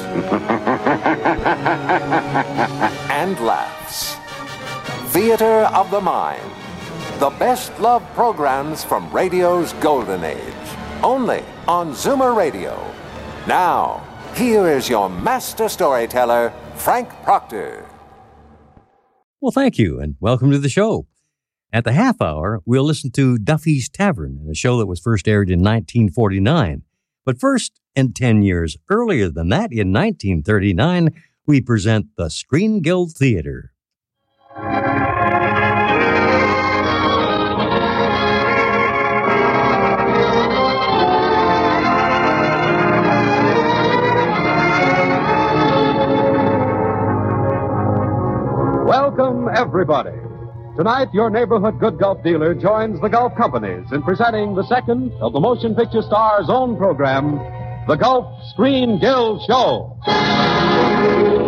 and laughs. Theater of the Mind. The best love programs from radio's golden age. Only on Zoomer Radio. Now, here is your master storyteller, Frank Proctor. Well, thank you, and welcome to the show. At the half hour, we'll listen to Duffy's Tavern, a show that was first aired in 1949. But first, and 10 years earlier than that, in 1939, we present the Screen Guild Theater. Welcome, everybody. Tonight, your neighborhood good Gulf dealer joins the Gulf companies in presenting the second of the Motion Picture Star's own program, The Gulf Screen Guild Show.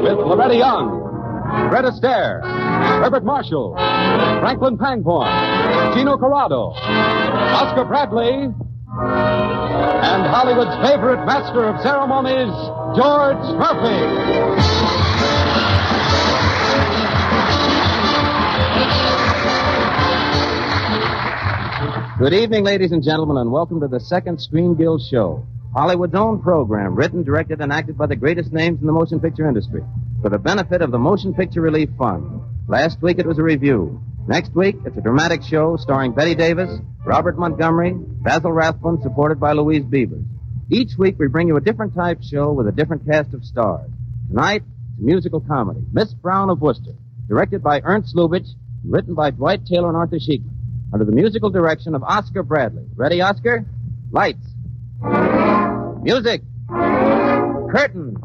With Loretta Young, Fred Astaire, Herbert Marshall, Franklin Pangborn, Gino Corrado, Oscar Bradley, and Hollywood's favorite master of ceremonies, George Murphy. Good evening, ladies and gentlemen, and welcome to the second Screen Guild show. Hollywood's own program, written, directed, and acted by the greatest names in the motion picture industry, for the benefit of the Motion Picture Relief Fund. Last week it was a review. Next week it's a dramatic show starring Bette Davis, Robert Montgomery, Basil Rathbone, supported by Louise Beavers. Each week we bring you a different type show with a different cast of stars. Tonight, it's a musical comedy, Miss Brown of Worcester, directed by Ernst Lubitsch, written by Dwight Taylor and Arthur Sheekman under the musical direction of Oscar Bradley. Ready, Oscar? Lights. Music. Curtain.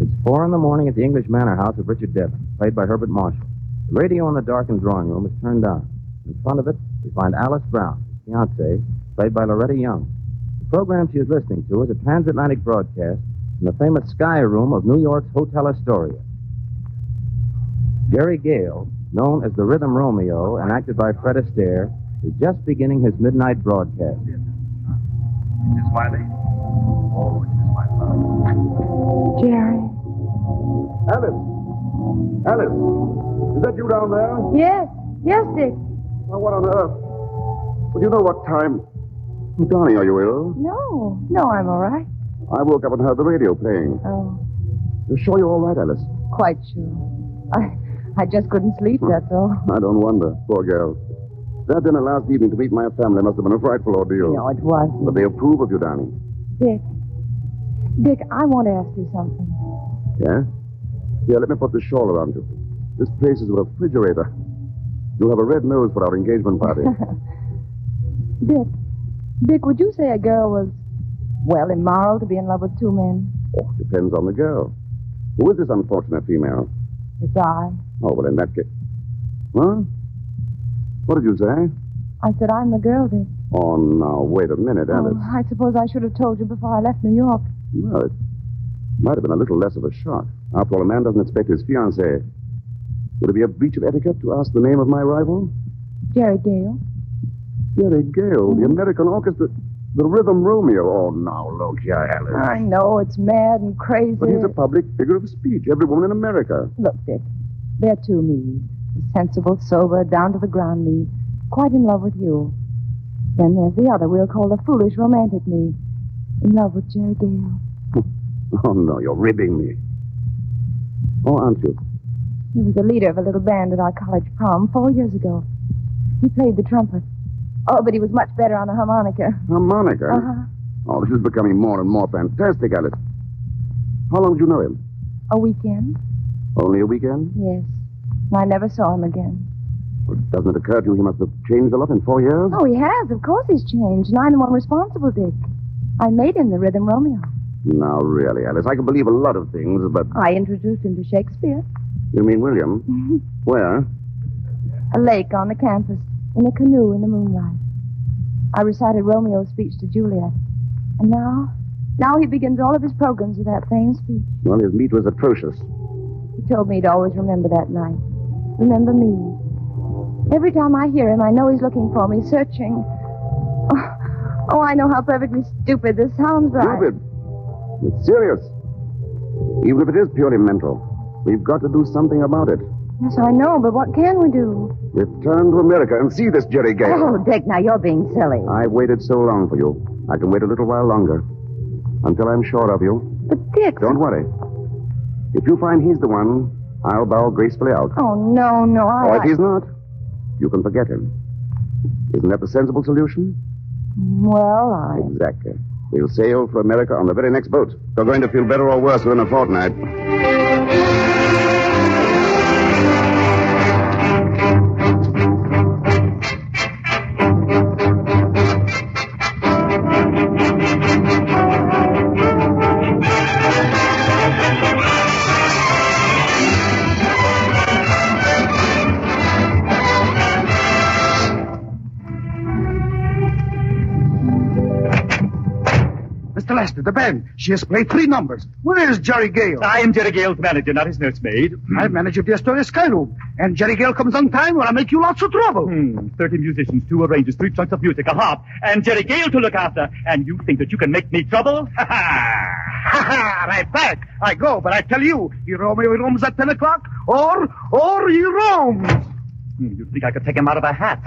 It's four in the morning at the English Manor House of Richard Devon, played by Herbert Marshall. The radio in the darkened drawing room is turned on. In front of it, we find Alice Brown, his fiancée, played by Loretta Young. The program she is listening to is a transatlantic broadcast from the famous Sky Room of New York's Hotel Astoria. Jerry Gale, known as the Rhythm Romeo and acted by Fred Astaire, is just beginning his midnight broadcast. Miss Wiley? Oh, it's Miss Wiley. Jerry. Alice! Alice! Is that you down there? Yes, yes, Dick. Now, what on earth? Well, you know what time? Oh, darling, are you ill? No, no, I'm all right. I woke up and heard the radio playing. Oh, You're sure you're all right, Alice? quite sure. I, I just couldn't sleep, that's all. I don't wonder. Poor girl. That dinner last evening to meet my family must have been a frightful ordeal. No, it wasn't. But they approve of you, darling. Dick. Dick, I want to ask you something. Yeah? Here, let me put this shawl around you. This place is a refrigerator. You'll have a red nose for our engagement party. Dick, Dick, would you say a girl was, well, immoral to be in love with two men? oh, depends on the girl. Who is this unfortunate female? It's I. Oh, well, in that case. Huh? What did you say? I said I'm the girl, Dick. Oh, now, wait a minute, oh, Alice. Oh, I suppose I should have told you before I left New York. Well, it might have been a little less of a shock. After all, a man doesn't expect his fiancée. Would it be a breach of etiquette to ask the name of my rival? Jerry Gale. Jerry Gale, the mm-hmm. American Orchestra, the Rhythm Romeo. Oh, now, look here, Alice. I know, it's mad and crazy. But he's a public figure of speech. Every woman in America. Look, Dick, there are two me's. The sensible, sober, down to the ground me, quite in love with you. Then there's the other we'll call the foolish, romantic me, in love with Jerry Gale. Oh, no, you're ribbing me. Oh, aren't you? He was the leader of a little band at our college prom four years ago. He played the trumpet. Oh, but he was much better on the harmonica. Harmonica? Uh-huh. Oh, this is becoming more and more fantastic, Alice. How long did you know him? A weekend? Only a weekend? Yes. And I never saw him again. Well, doesn't it occur to you he must have changed a lot in four years? Oh, he has. Of course he's changed. And I'm the one responsible, Dick. I made him the Rhythm Romeo. Now, really, Alice, I can believe a lot of things, but I introduced him to Shakespeare. You mean William? Mm-hmm. Where? A lake on the campus, in a canoe in the moonlight. I recited Romeo's speech to Juliet. And now, now he begins all of his programs with that same speech. Well, his meat was atrocious. He told me he'd always remember that night. Remember me. Every time I hear him, I know he's looking for me, searching. Oh, oh I know how perfectly stupid this sounds, but I- Stupid. It's serious. Even if it is purely mental, we've got to do something about it. Yes, I know, but what can we do? Return to America and see this Jerry Gale. Oh, Dick, now you're being silly. I've waited so long for you. I can wait a little while longer. Until I'm sure of you. But Dick. Don't worry. If you find he's the one, I'll bow gracefully out. Oh, no, no, I. Or if he's not, you can forget him. Isn't that the sensible solution? Well, I. Exactly. We'll sail for America on the very next boat. You're going to feel better or worse within a fortnight. The band. She has played three numbers. Where is Jerry Gale? I am Jerry Gale's manager, not his nursemaid. I'm manager of the Astoria Sky Room. And Jerry Gale comes on time when I make you lots of trouble. Hmm, 30 musicians, two arrangers, three chunks of music, a harp, and Jerry Gale to look after. And you think that you can make me trouble? Ha ha! Ha ha! Right back. I go, but I tell you, he Romeo roams at 10 o'clock, or, or he roams. Hmm, You think I could take him out of a hat?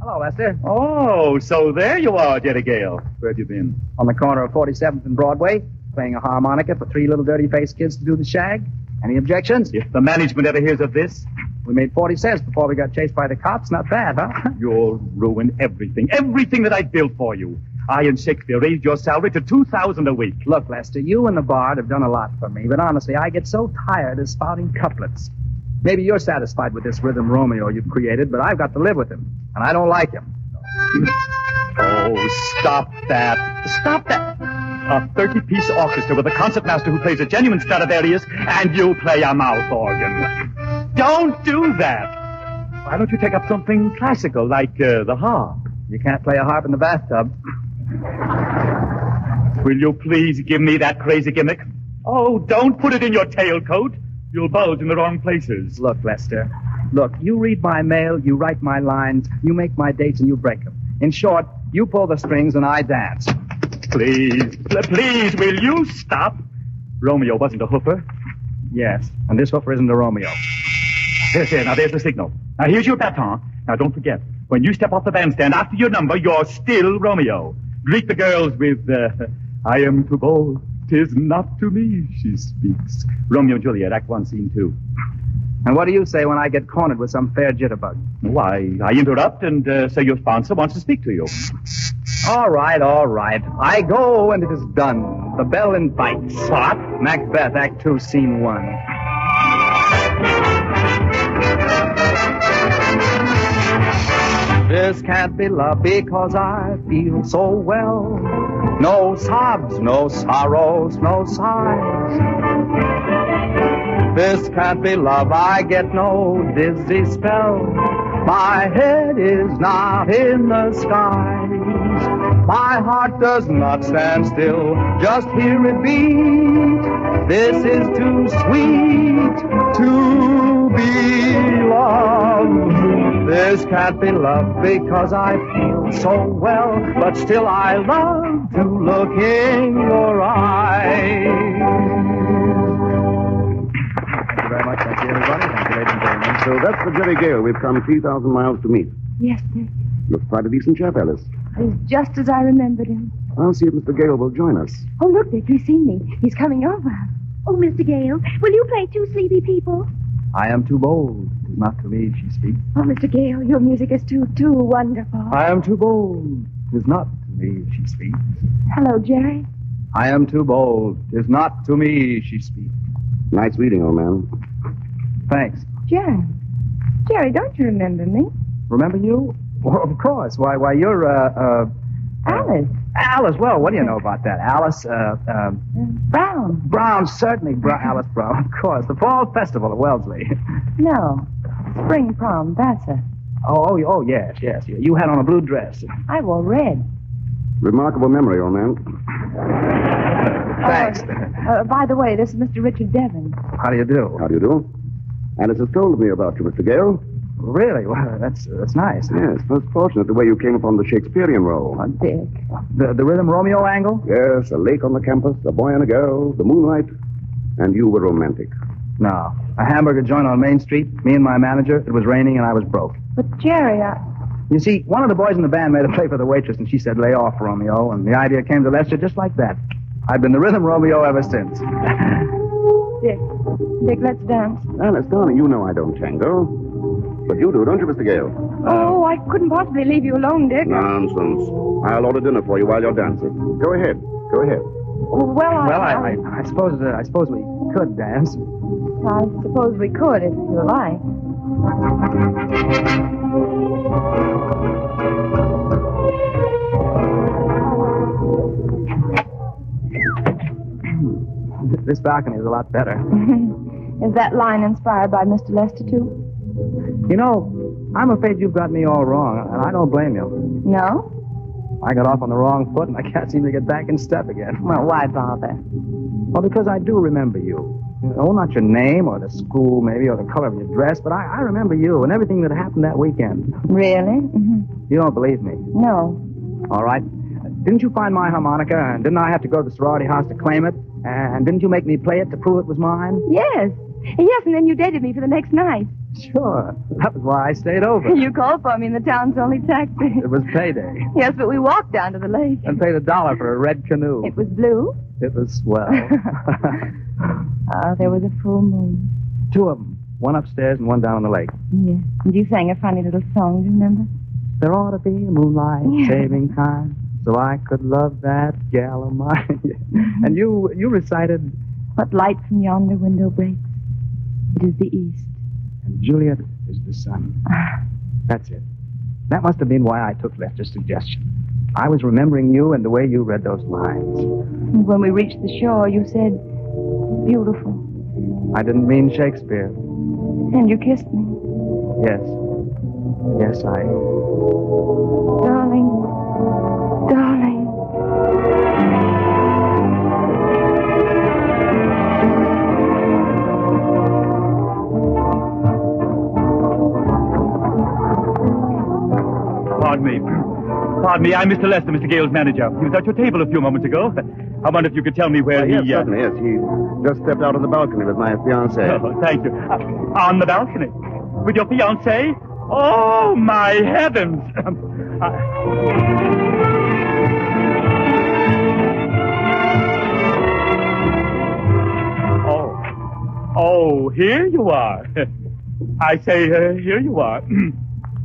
Hello, Lester. Oh, so there you are, Jerry Gale. Where have you been? On the corner of 47th and Broadway, playing a harmonica for three little dirty-faced kids to do the shag. Any objections? If the management ever hears of this, We made 40 cents before we got chased by the cops. Not bad, huh? you'll ruin everything. Everything that I built for you. I and Shakespeare raised your salary to 2000 a week. Look, Lester, you and the Bard have done a lot for me, but honestly, I get so tired of spouting couplets. Maybe you're satisfied with this rhythm Romeo you've created, but I've got to live with him, and I don't like him. Oh, stop that. Stop that. A 30 piece orchestra with a concertmaster who plays a genuine Stradivarius, and you play a mouth organ. Don't do that. Why don't you take up something classical like uh, the harp? You can't play a harp in the bathtub. Will you please give me that crazy gimmick? Oh, don't put it in your tailcoat. You'll bulge in the wrong places. Look, Lester. Look, you read my mail, you write my lines, you make my dates, and you break them. In short, you pull the strings and I dance. Please, pl- please, will you stop? Romeo wasn't a hoofer. Yes, and this hoofer isn't a Romeo. There, there, now there's the signal. Now here's your baton. Now don't forget, when you step off the bandstand after your number, you're still Romeo. Greet the girls with, uh, I am too bold, tis not to me she speaks. Romeo and Juliet, Act One, Scene Two. And what do you say when I get cornered with some fair jitterbug? Why, I interrupt and uh, say your sponsor wants to speak to you. All right, all right. I go and it is done. The bell invites. What? Macbeth, Act Two, Scene One. This can't be love because I feel so well. No sobs, no sorrows, no sighs. This can't be love, I get no dizzy spell. My head is not in the skies. My heart does not stand still, just hear it beat. This is too sweet to be loved. This can't be love because I feel so well, but still I love to look in your eyes. Thank you very much. Thank you, everybody. Thank you, ladies and gentlemen. So that's the Jerry Gale we've come 3,000 miles to meet. Yes, Dick. Looks quite a decent chap, Alice. He's just as I remembered him. I'll see if Mr. Gale will join us. Oh, look, Dick, he's seen me. He's coming over. Oh, Mr. Gale, will you play Two Sleepy People? I am too bold. Tis not to me she speaks. Oh, Mr. Gale, your music is too, too wonderful. I am too bold. Tis not to me she speaks. Hello, Jerry. I am too bold. Tis not to me she speaks. Nice reading, old man. Thanks. Jerry. Jerry, don't you remember me? Remember you? Well, of course. Why, why, you're, uh, uh, Alice. Alice. Well, what do you know about that? Alice, uh, uh, Brown. Brown, certainly. Bra- Alice Brown, of course. The Fall Festival at Wellesley. No. Spring prom, Vassar. Oh, oh, oh, yes, yes. You had on a blue dress. I wore red. Remarkable memory, old man. Thanks. Uh, by the way, this is Mr. Richard Devon. How do you do? How do you do? Alice has told me about you, Mr. Gale. Really? Well, that's that's nice. Yes, most fortunate the way you came upon the Shakespearean role. Dick. The, the rhythm Romeo angle? Yes, a lake on the campus, a boy and a girl, the moonlight, and you were romantic. No. A hamburger joint on Main Street, me and my manager. It was raining and I was broke. But Jerry, I... You see, one of the boys in the band made a play for the waitress, and she said, lay off, Romeo, and the idea came to Lester just like that. I've been the rhythm Romeo ever since. Dick. Dick, let's dance. Alice, darling, you know I don't tango. But you do, don't you, Mr. Gale? Oh, I couldn't possibly leave you alone, Dick. Nonsense. I'll order dinner for you while you're dancing. Go ahead. Go ahead. Well, I... Well, I, I, I suppose uh, I suppose we could dance. I suppose we could, if you like. Hmm. This balcony is a lot better. is that line inspired by Mr. Lester, too? You know, I'm afraid you've got me all wrong, and I don't blame you. No? I got off on the wrong foot, and I can't seem to get back in step again. Well, why bother? Well, because I do remember you. Oh, not your name or the school, maybe, or the color of your dress, but I, I remember you and everything that happened that weekend. Really? Mm-hmm. You don't believe me? No. All right. Didn't you find my harmonica, and didn't I have to go to the sorority house to claim it? And didn't you make me play it to prove it was mine? Yes. Yes, and then you dated me for the next night. Sure. That was why I stayed over. You called for me in the town's only taxi. It was payday. Yes, but we walked down to the lake. And paid a dollar for a red canoe. It was blue. It was swell. Ah, there was a full moon. Two of them. One upstairs and one down on the lake. Yes. And you sang a funny little song, do you remember? There ought to be a moonlight Yeah. saving time so I could love that gal of mine. and you you recited, What light from yonder window breaks? It is the east. and Juliet is the sun. That's it. That must have been why I took Lester's suggestion. I was remembering you and the way you read those lines. When we reached the shore, you said, beautiful. I didn't mean Shakespeare. And you kissed me. Yes. Yes, I. Darling, Pardon me, I'm Mr. Lester, Mr. Gale's manager. He was at your table a few moments ago. I wonder if you could tell me where Uh, he... yes, uh, certainly, yes. He just stepped out on the balcony with my fiancée. Oh, thank you. Uh, on the balcony? With your fiancée? Oh, my heavens! I- Oh. Oh, here you are. I say, uh, here you are.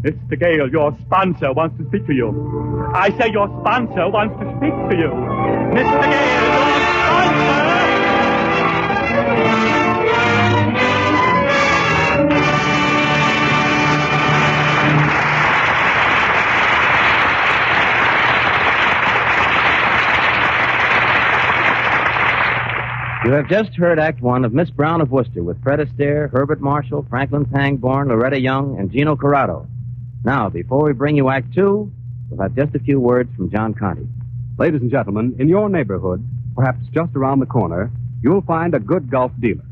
Mr. Gale, your sponsor wants to speak to you. I say your sponsor wants to speak to you. Mr. Gale, your sponsor! You have just heard Act One of Miss Brown of Worcester with Fred Astaire, Herbert Marshall, Franklin Pangborn, Loretta Young, and Gino Corrado. Now, before we bring you Act Two, we'll have just a few words from John Conte. Ladies and gentlemen, in your neighborhood, perhaps just around the corner, you'll find a good Gulf dealer.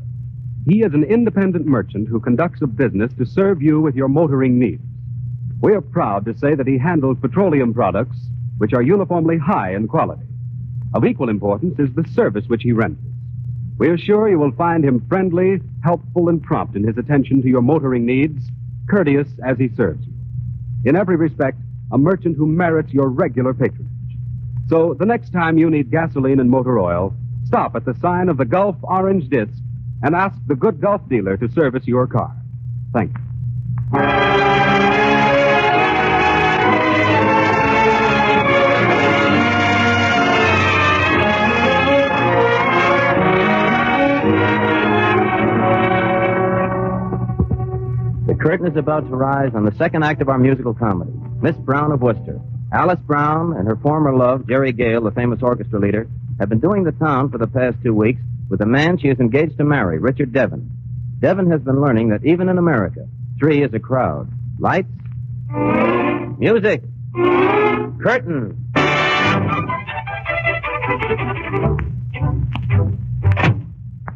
He is an independent merchant who conducts a business to serve you with your motoring needs. We are proud to say that he handles petroleum products which are uniformly high in quality. Of equal importance is the service which he renders. We are sure you will find him friendly, helpful, and prompt in his attention to your motoring needs, courteous as he serves you. In every respect, a merchant who merits your regular patronage. So the next time you need gasoline and motor oil, stop at the sign of the Gulf Orange Disc and ask the good Gulf dealer to service your car. Thank curtain is about to rise on the second act of our musical comedy, Miss Brown of Worcester. Alice Brown and her former love, Jerry Gale, the famous orchestra leader, have been doing the town for the past two weeks with a man she is engaged to marry, Richard Devon. Devon has been learning that even in America, three is a crowd. Lights, music, curtain.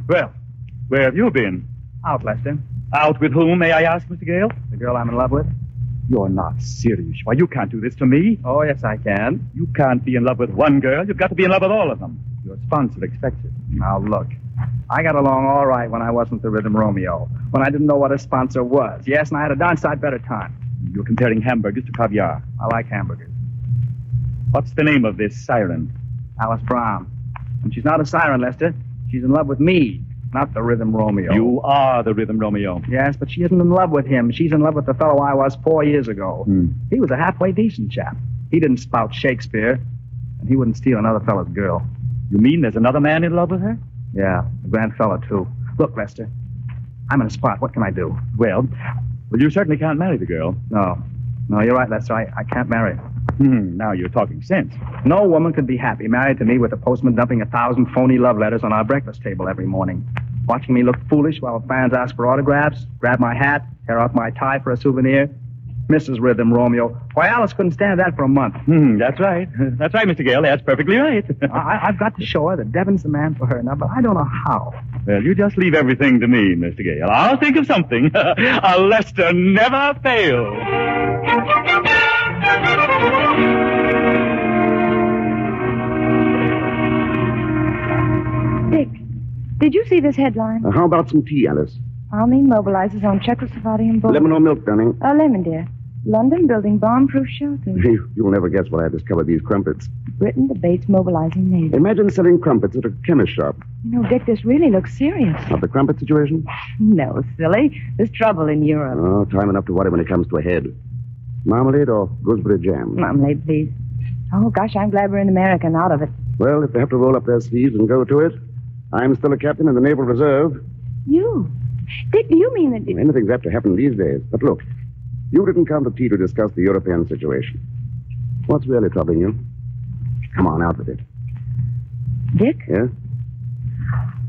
Well, where have you been? Out, Lester. Out with whom, may I ask, Mr. Gale? The girl I'm in love with? You're not serious. Why, you can't do this to me. Oh, yes, I can. You can't be in love with one girl. You've got to be in love with all of them. Your sponsor expects it. Now, look. I got along all right when I wasn't the Rhythm Romeo, when I didn't know what a sponsor was. Yes, and I had a darn sight better time. You're comparing hamburgers to caviar. I like hamburgers. What's the name of this siren? Alice Brown. And she's not a siren, Lester. She's in love with me, not the Rhythm Romeo. You are the Rhythm Romeo. Yes, but she isn't in love with him. She's in love with the fellow I was four years ago. Hmm. He was a halfway decent chap. He didn't spout Shakespeare, and he wouldn't steal another fellow's girl. You mean there's another man in love with her? Yeah, a grand fellow, too. Look, Lester, I'm in a spot. What can I do? Well, well, you certainly can't marry the girl. No. No, you're right, Lester. I, I can't marry her. Hmm, now you're talking sense. No woman could be happy married to me with a postman dumping a thousand phony love letters on our breakfast table every morning. Watching me look foolish while fans ask for autographs, grab my hat, tear off my tie for a souvenir. Mrs. Rhythm Romeo. Why, Alice couldn't stand that for a month. Hmm, that's right. That's right, Mr. Gale. That's perfectly right. I, I've got to show her that Devon's the man for her now, but I don't know how. well, you just leave everything to me, Mr. Gale. I'll think of something. a Lester never fails. Did you see this headline? Uh, how about some tea, Alice? Army mobilizes on Czechoslovakian border. Lemon or milk, darling? Uh, lemon, dear. London building bomb-proof shelters. You, you'll never guess what I have discovered these crumpets. Britain debates mobilizing Navy. Imagine selling crumpets at a chemist shop. You know, Dick, this really looks serious. Not the crumpet situation? No, silly. There's trouble in Europe. Oh, time enough to worry when it comes to a head. Marmalade or gooseberry jam? Marmalade, please. Oh, gosh, I'm glad we're in America and out of it. Well, if they have to roll up their sleeves and go to it, I'm still a captain in the Naval Reserve. You? Dick, do you mean that... Anything's apt to happen these days. But look, you didn't come to tea to discuss the European situation. What's really troubling you? Come on, out with it. Dick, Yeah?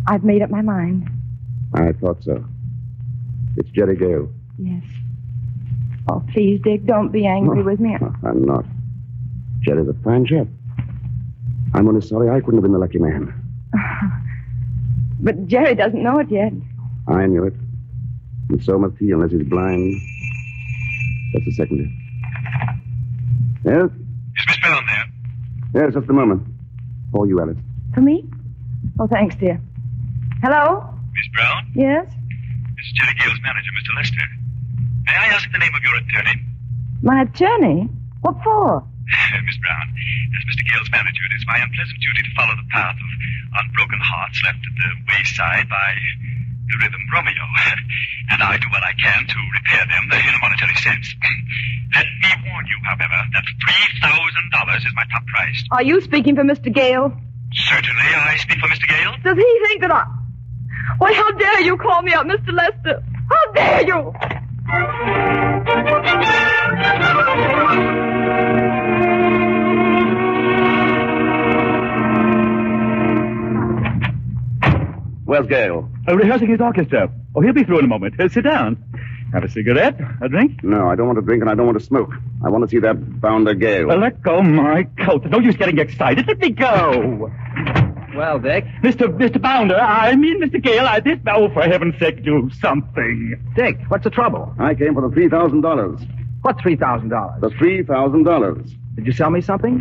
I've made up my mind. I thought so. It's Jerry Gale. Yes. Oh, please, Dick, don't be angry with me. I'm not. Jerry's a fine chap. I'm only sorry I couldn't have been the lucky man. But Jerry doesn't know it yet. I knew it. And so must he, unless he's blind. That's the second. Yes? Is Miss Brown there? Yes, just a moment. For you, Alice. For me? Oh, thanks, dear. Hello? Miss Brown? Yes? This is Jerry Gale's manager, Mr. Lester. May I ask the name of your attorney? My attorney? What for? Miss Brown, as Mr. Gale's manager, it is my unpleasant duty to follow the path of unbroken hearts left at the wayside by the Rhythm Romeo. and I do what I can to repair them uh, in a monetary sense. Let me warn you, however, that $3,000 is my top price. Are you speaking for Mr. Gale? Certainly, I speak for Mr. Gale. Does he think that I... Why, how dare you call me out, Mr. Lester? How dare you? Where's Gale? Uh, rehearsing his orchestra. Oh, he'll be through in a moment. Uh, sit down. Have a cigarette? A drink? No, I don't want to drink and I don't want to smoke. I want to see that bounder Gale. Well, let go my coat. No use getting excited. Let me go. Well, Dick. Mr. Mr. Bounder, I mean Mr. Gale, I this oh for heaven's sake do something. Dick, what's the trouble? I came for the $3,000. What $3,000? The $3,000. Did you sell me something?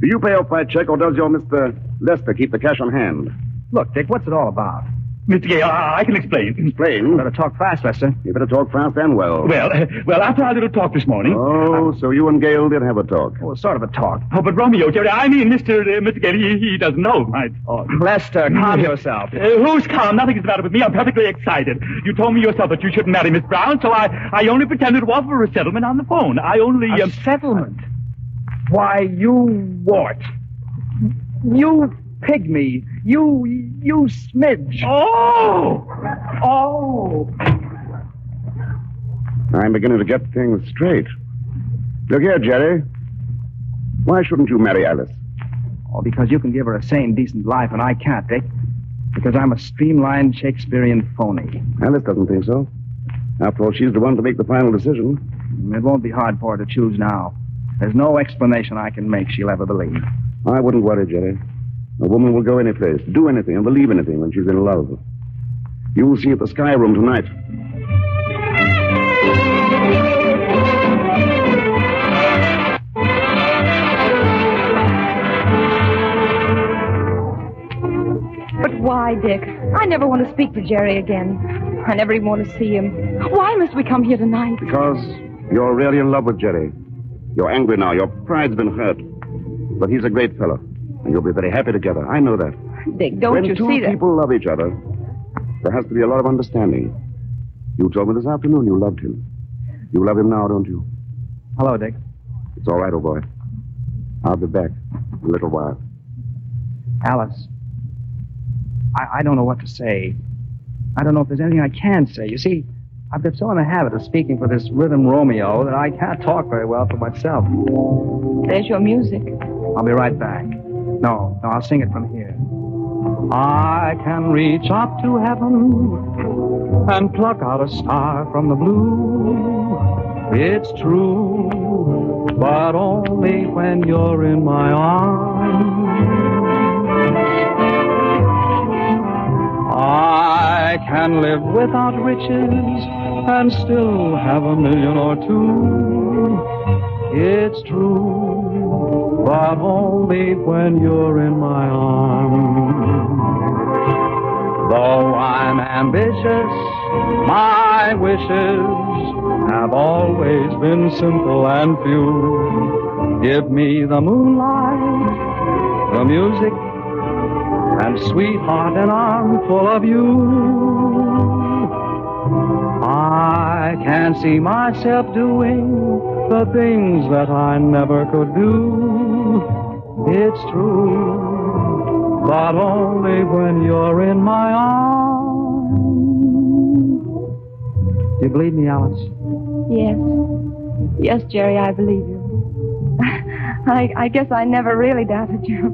Do you pay off by check or does your Mr. Lester keep the cash on hand? Look, Dick, what's it all about? Mr. Gale, I, I can explain. Explain? Better talk fast, Lester. You better talk fast and well. Well, well, after our little talk this morning. Oh, so you and Gale did have a talk. Oh, sort of a talk. Oh, but Romeo, Jerry, I mean, Mr. Uh, Mr. Gale, he, he doesn't know my talk. Lester, calm yourself. Uh, who's calm? Nothing's the matter with me. I'm perfectly excited. You told me yourself that you shouldn't marry Miss Brown, so I, I only pretended to offer a settlement on the phone. I only... A um, settlement? Why, you wart. You pygmy. You, you smidge. Oh! Oh! I'm beginning to get things straight. Look here, Jerry. Why shouldn't you marry Alice? Oh, because you can give her a sane, decent life, and I can't, Dick. Because I'm a streamlined Shakespearean phony. Alice doesn't think so. After all, she's the one to make the final decision. Mm, it won't be hard for her to choose now. There's no explanation I can make she'll ever believe. I wouldn't worry, Jerry. A woman will go any place, do anything, and believe anything when she's in love. You'll see at the Sky Room tonight. But why, Dick? I never want to speak to Jerry again. I never even want to see him. Why must we come here tonight? Because you're really in love with Jerry. You're angry now. Your pride's been hurt. But he's a great fellow. And you'll be very happy together. I know that. Dick, don't when you see that? When two people love each other, there has to be a lot of understanding. You told me this afternoon you loved him. You love him now, don't you? Hello, Dick. It's all right, old boy. I'll be back in a little while. Alice. I, I don't know what to say. I don't know if there's anything I can say. You see, I've been so in the habit of speaking for this rhythm Romeo that I can't talk very well for myself. There's your music. I'll be right back. No, no, I'll sing it from here. I can reach up to heaven and pluck out a star from the blue. It's true, but only when you're in my arms. I can live without riches and still have a million or two. It's true, but only when you're in my arms. Though I'm ambitious, my wishes have always been simple and few. Give me the moonlight, the music, and sweetheart, an armful of you. I can't see myself doing the things that I never could do. It's true, but only when you're in my arms. Do you believe me, Alice? Yes. Yes, Jerry, I believe you. I, I guess I never really doubted you.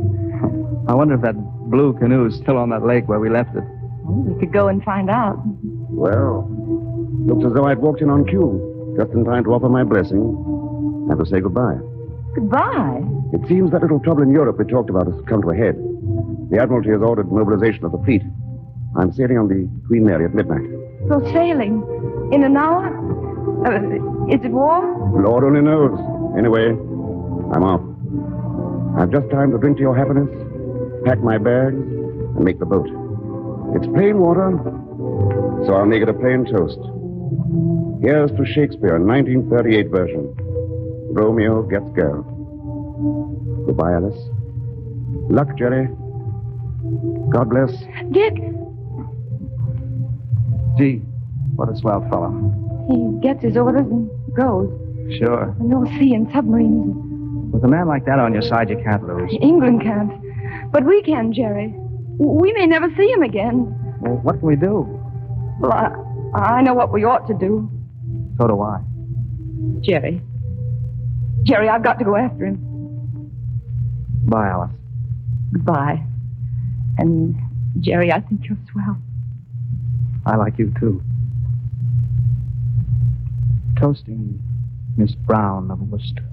I wonder if that blue canoe is still on that lake where we left it. We could go and find out. Well, looks as though I'd walked in on cue, just in time to offer my blessing and to say goodbye. Goodbye. It seems that little trouble in Europe we talked about has come to a head. The Admiralty has ordered mobilization of the fleet. I'm sailing on the Queen Mary at midnight. So sailing. In an hour? Uh, is it war? Lord only knows. Anyway, I'm off. I've just time to drink to your happiness, pack my bags, and make the boat. It's plain water, so I'll make it a plain toast. Here's to Shakespeare, 1938 version. Romeo gets girl. Goodbye, Alice. Luck, Jerry. God bless. Dick, Gee, what a swell fellow. he gets his orders and goes. Sure. No sea and submarines. With a man like that on your side, you can't lose. England can't. But we can, Jerry. We may never see him again. Well, what can we do? Well, I, I know what we ought to do. So do I. Jerry. Jerry, I've got to go after him. Bye, Alice. Goodbye. And, Jerry, I think you're swell. I like you, too. Toasting Miss Brown of Worcester.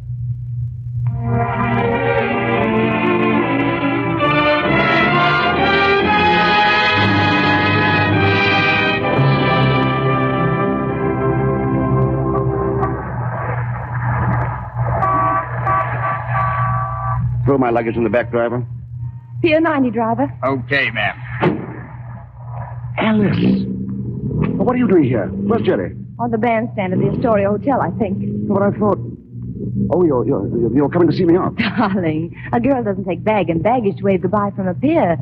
Throw my luggage in the back, driver. Pier 90, driver. Okay, ma'am. Alice! What are you doing here? Where's Jerry? On the bandstand at the Astoria Hotel, I think. What I thought. Oh, you're, you're, you're coming to see me off. Darling, a girl doesn't take bag and baggage to wave goodbye from a pier.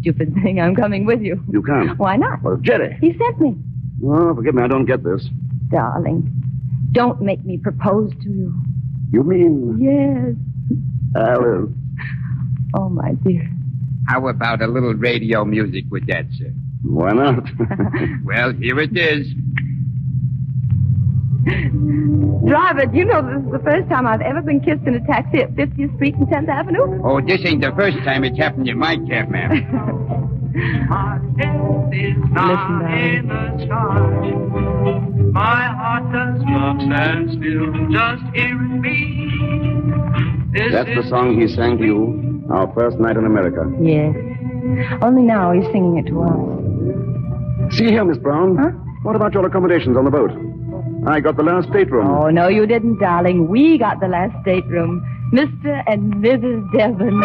Stupid thing, I'm coming with you. You can't. Why not? Well, Jerry. He sent me. Oh, forgive me, I don't get this. Darling, don't make me propose to you. You mean. Yes. Alice. Oh, my dear. How about a little radio music with that, sir? Why not? well, here it is. Driver, do you know this is the first time I've ever been kissed in a taxi at 50th Street and 10th Avenue? Oh, this ain't the first time it's happened in my cab, ma'am. Listen, darling. My heart does not stand still, just hearing me. This That's the song he sang to you, our first night in America. Yes. Only now he's singing it to us. See here, Miss Brown. What about your accommodations on the boat? I got the last stateroom. Oh, no, you didn't, darling. We got the last stateroom. Mr. and Mrs. Devon.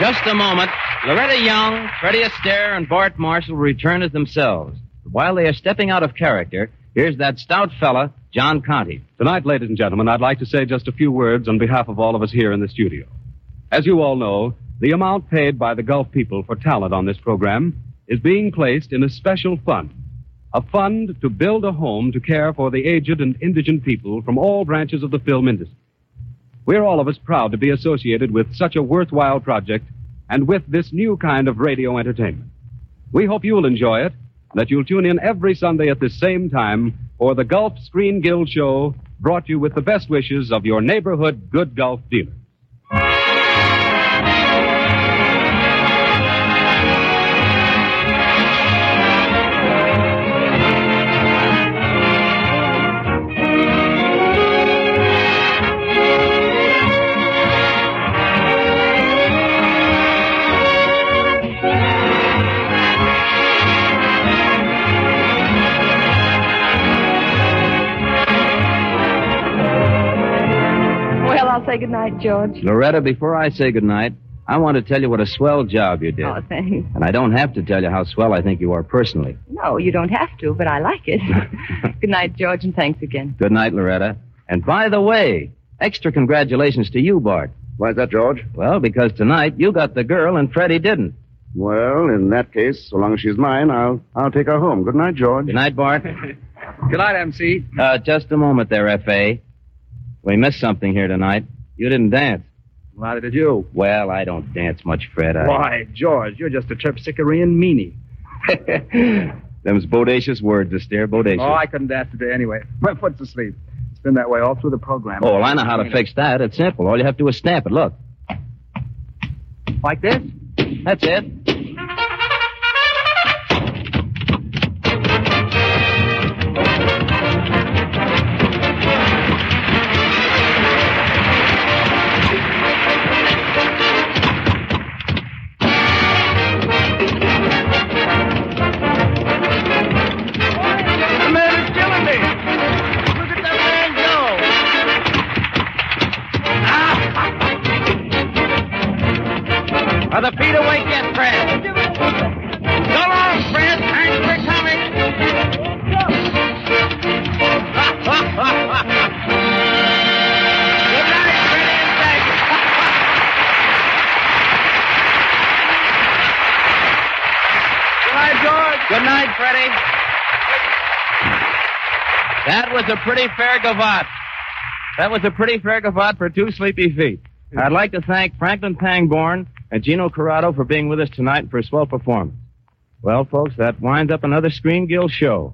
Just a moment, Loretta Young, Freddie Astaire, and Bart Marshall return as themselves. While they are stepping out of character, here's that stout fella, John Conte. Tonight, ladies and gentlemen, I'd like to say just a few words on behalf of all of us here in the studio. As you all know, the amount paid by the Gulf people for talent on this program is being placed in a special fund. A fund to build a home to care for the aged and indigent people from all branches of the film industry. We're all of us proud to be associated with such a worthwhile project and with this new kind of radio entertainment. We hope you'll enjoy it, that you'll tune in every Sunday at the same time for the Gulf Screen Guild Show, brought you with the best wishes of your neighborhood good Gulf dealer. Say goodnight, George. Loretta, before I say goodnight, I want to tell you what a swell job you did. Oh, thanks. And I don't have to tell you how swell I think you are personally. No, you don't have to, but I like it. Good night, George, and thanks again. Good night, Loretta. And by the way, extra congratulations to you, Bart. Why's that, George? Well, because tonight you got the girl and Freddie didn't. Well, in that case, so long as she's mine, I'll I'll take her home. Good night, George. Good night, Bart. Good night, MC. Uh, just a moment there, F.A. We missed something here tonight. You didn't dance. Neither did you. Well, I don't dance much, Fred. I... Why, George, you're just a terpsichorean meanie. Them's bodacious words, to stare bodacious. Oh, I couldn't dance today anyway. My foot's asleep. It's been that way all through the program. Oh, well, I know how to fix that. It's simple. All you have to do is stamp it. Look. Like this? That's it. A pretty fair gavotte. That was a pretty fair gavotte for two sleepy feet. I'd like to thank Franklin Pangborn and Gino Corrado for being with us tonight for a swell performance. Well, folks, that winds up another Screen Guild show.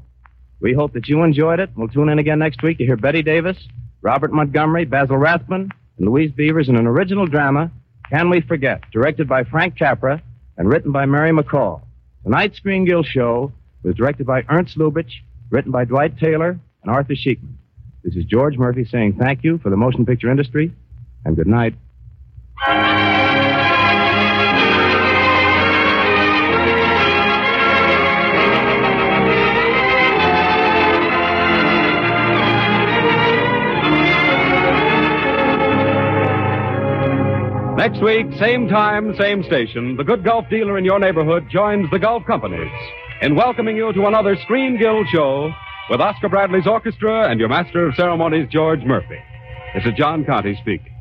We hope that you enjoyed it. We'll tune in again next week to hear Bette Davis, Robert Montgomery, Basil Rathbone, and Louise Beavers in an original drama, Can We Forget, directed by Frank Capra and written by Mary McCall. Tonight's Screen Guild show was directed by Ernst Lubitsch, written by Dwight Taylor and Arthur Sheekman. This is George Murphy saying thank you for the motion picture industry and good night. Next week, same time, same station, the good Gulf dealer in your neighborhood joins the Gulf companies in welcoming you to another Screen Guild show with Oscar Bradley's orchestra and your master of ceremonies, George Murphy. This is John Conte speaking.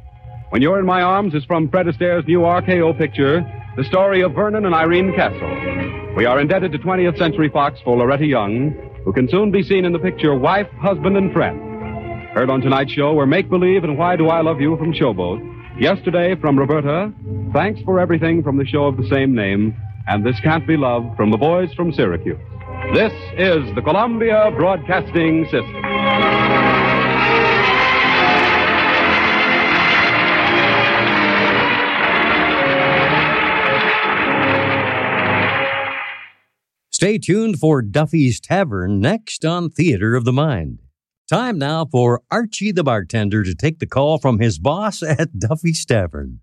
When You're in My Arms is from Fred Astaire's new RKO picture, the story of Vernon and Irene Castle. We are indebted to 20th Century Fox for Loretta Young, who can soon be seen in the picture Wife, Husband, and Friend. Heard on tonight's show were Make Believe and Why Do I Love You from Showboat. Yesterday from Roberta, Thanks for Everything from the show of the same name, and This Can't Be Love from the boys from Syracuse. This is the Columbia Broadcasting System. Stay tuned for Duffy's Tavern next on Theater of the Mind. Time now for Archie the bartender to take the call from his boss at Duffy's Tavern.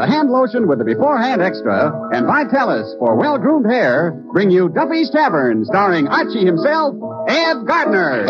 The hand lotion with the beforehand extra, and Vitalis for well groomed hair bring you Duffy's Tavern, starring Archie himself, Ed Gardner.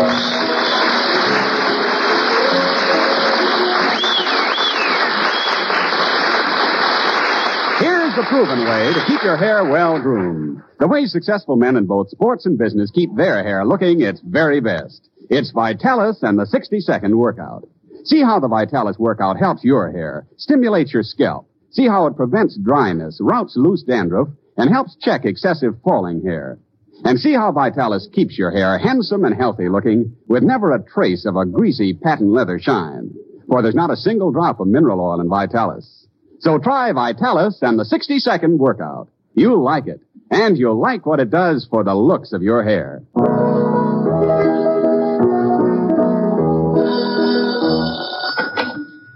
Here's the proven way to keep your hair well groomed. The way successful men in both sports and business keep their hair looking its very best. It's Vitalis and the 60 second workout. See how the Vitalis workout helps your hair, stimulates your scalp. See how it prevents dryness, routs loose dandruff, and helps check excessive falling hair. And see how Vitalis keeps your hair handsome and healthy looking with never a trace of a greasy patent leather shine. For there's not a single drop of mineral oil in Vitalis. So try Vitalis and the 60 second workout. You'll like it. And you'll like what it does for the looks of your hair.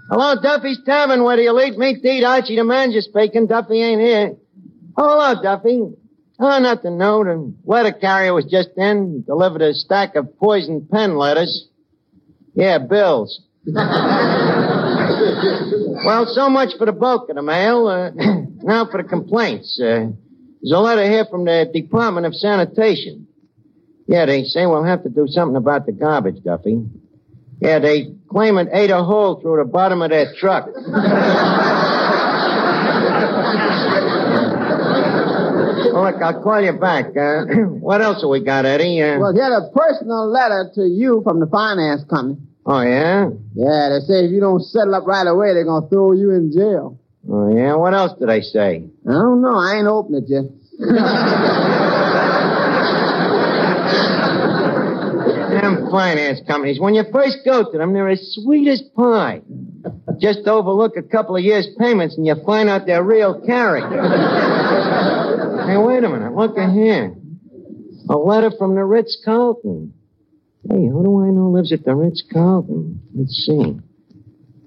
Hello, Duffy's Tavern, where the elite meat to eat Archie the manager speaking. Duffy ain't here. Oh, hello, Duffy. Oh, nothing new. The letter carrier was just in, delivered a stack of poison pen letters. Yeah, bills. well, so much for the bulk of the mail. Uh, now for the complaints. Uh, there's a letter here from the Department of Sanitation. Yeah, they say we'll have to do something about the garbage, Duffy. Yeah, they claim it ate a hole through the bottom of their truck. Oh, look, I'll call you back. Uh, what else have we got, Eddie? Uh, Well, get a personal letter to you from the finance company. oh, yeah? Yeah, they say if you don't settle up right away, they're gonna throw you in jail. Oh, yeah? What else did they say? I don't know. I ain't opened it yet. Them finance companies, when you first go to them, they're as sweet as pie. Just overlook a couple of years' payments and you find out their real character. hey, wait a minute. Look at here. A letter from the Ritz Carlton. Hey, who do I know lives at the Ritz Carlton? Let's see.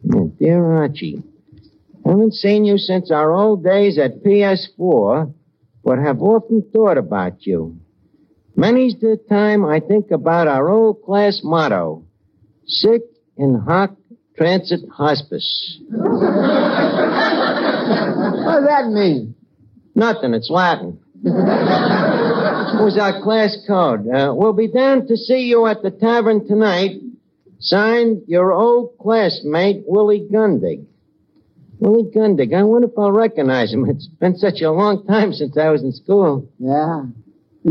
Yeah, dear Archie, haven't seen you since our old days at PS4, but have often thought about you. Many's the time I think about our old class motto, sic in hoc transit hospice. What does that mean? Nothing, it's Latin. it was our class code. Uh, we'll be down to see you at the tavern tonight. Signed, your old classmate, Willie Gundig. Willie Gundig. I wonder if I'll recognize him. It's been such a long time since I was in school. Yeah.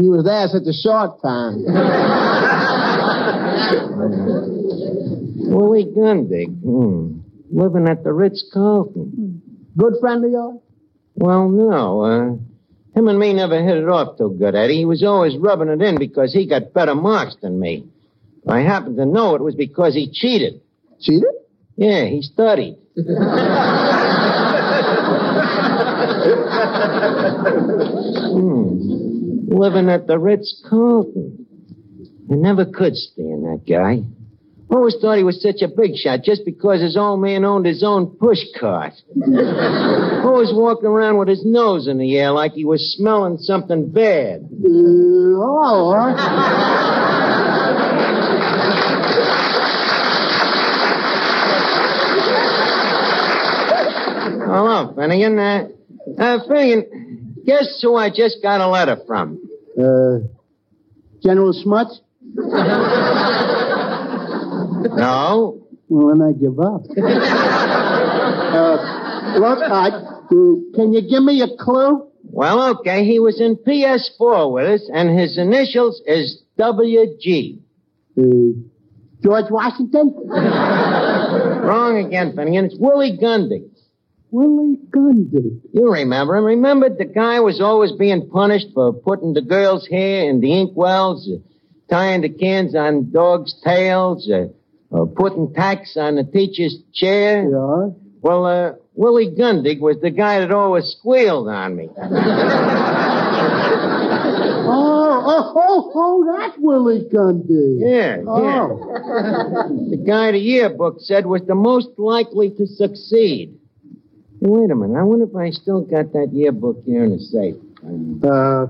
You was there such a short time. Willie Gundig. Hmm. Living at the Ritz Carlton. Good friend of yours? Well, no. Uh, him and me never hit it off too good, Eddie. He was always rubbing it in because he got better marks than me. I happen to know it was because he cheated. Cheated? Yeah, he studied. hmm. Living at the Ritz Carlton. I never could stand that guy. Always thought he was such a big shot just because his old man owned his own push cart. Always walking around with his nose in the air like he was smelling something bad. Uh, oh, Hello, Finnegan. Uh, uh, Finnegan, guess who I just got a letter from? Uh, General Smuts? No. Well, then I give up. uh, look, I, uh, can you give me a clue? Well, okay, he was in PS4 with us, and his initials is WG. Uh, George Washington? Wrong again, Finnegan. It's Willie Gundy. Willie Gundy. You remember him. Remember the guy was always being punished for putting the girl's hair in the inkwells, uh, tying the cans on dogs' tails, uh, uh, putting tacks on the teacher's chair. Yeah. Well, uh, Willie Gundig was the guy that always squealed on me. Oh, oh, oh, that's Willie Gundy. Yeah, yeah. Oh. The guy the yearbook said was the most likely to succeed. Wait a minute. I wonder if I still got that yearbook here in the safe. Uh,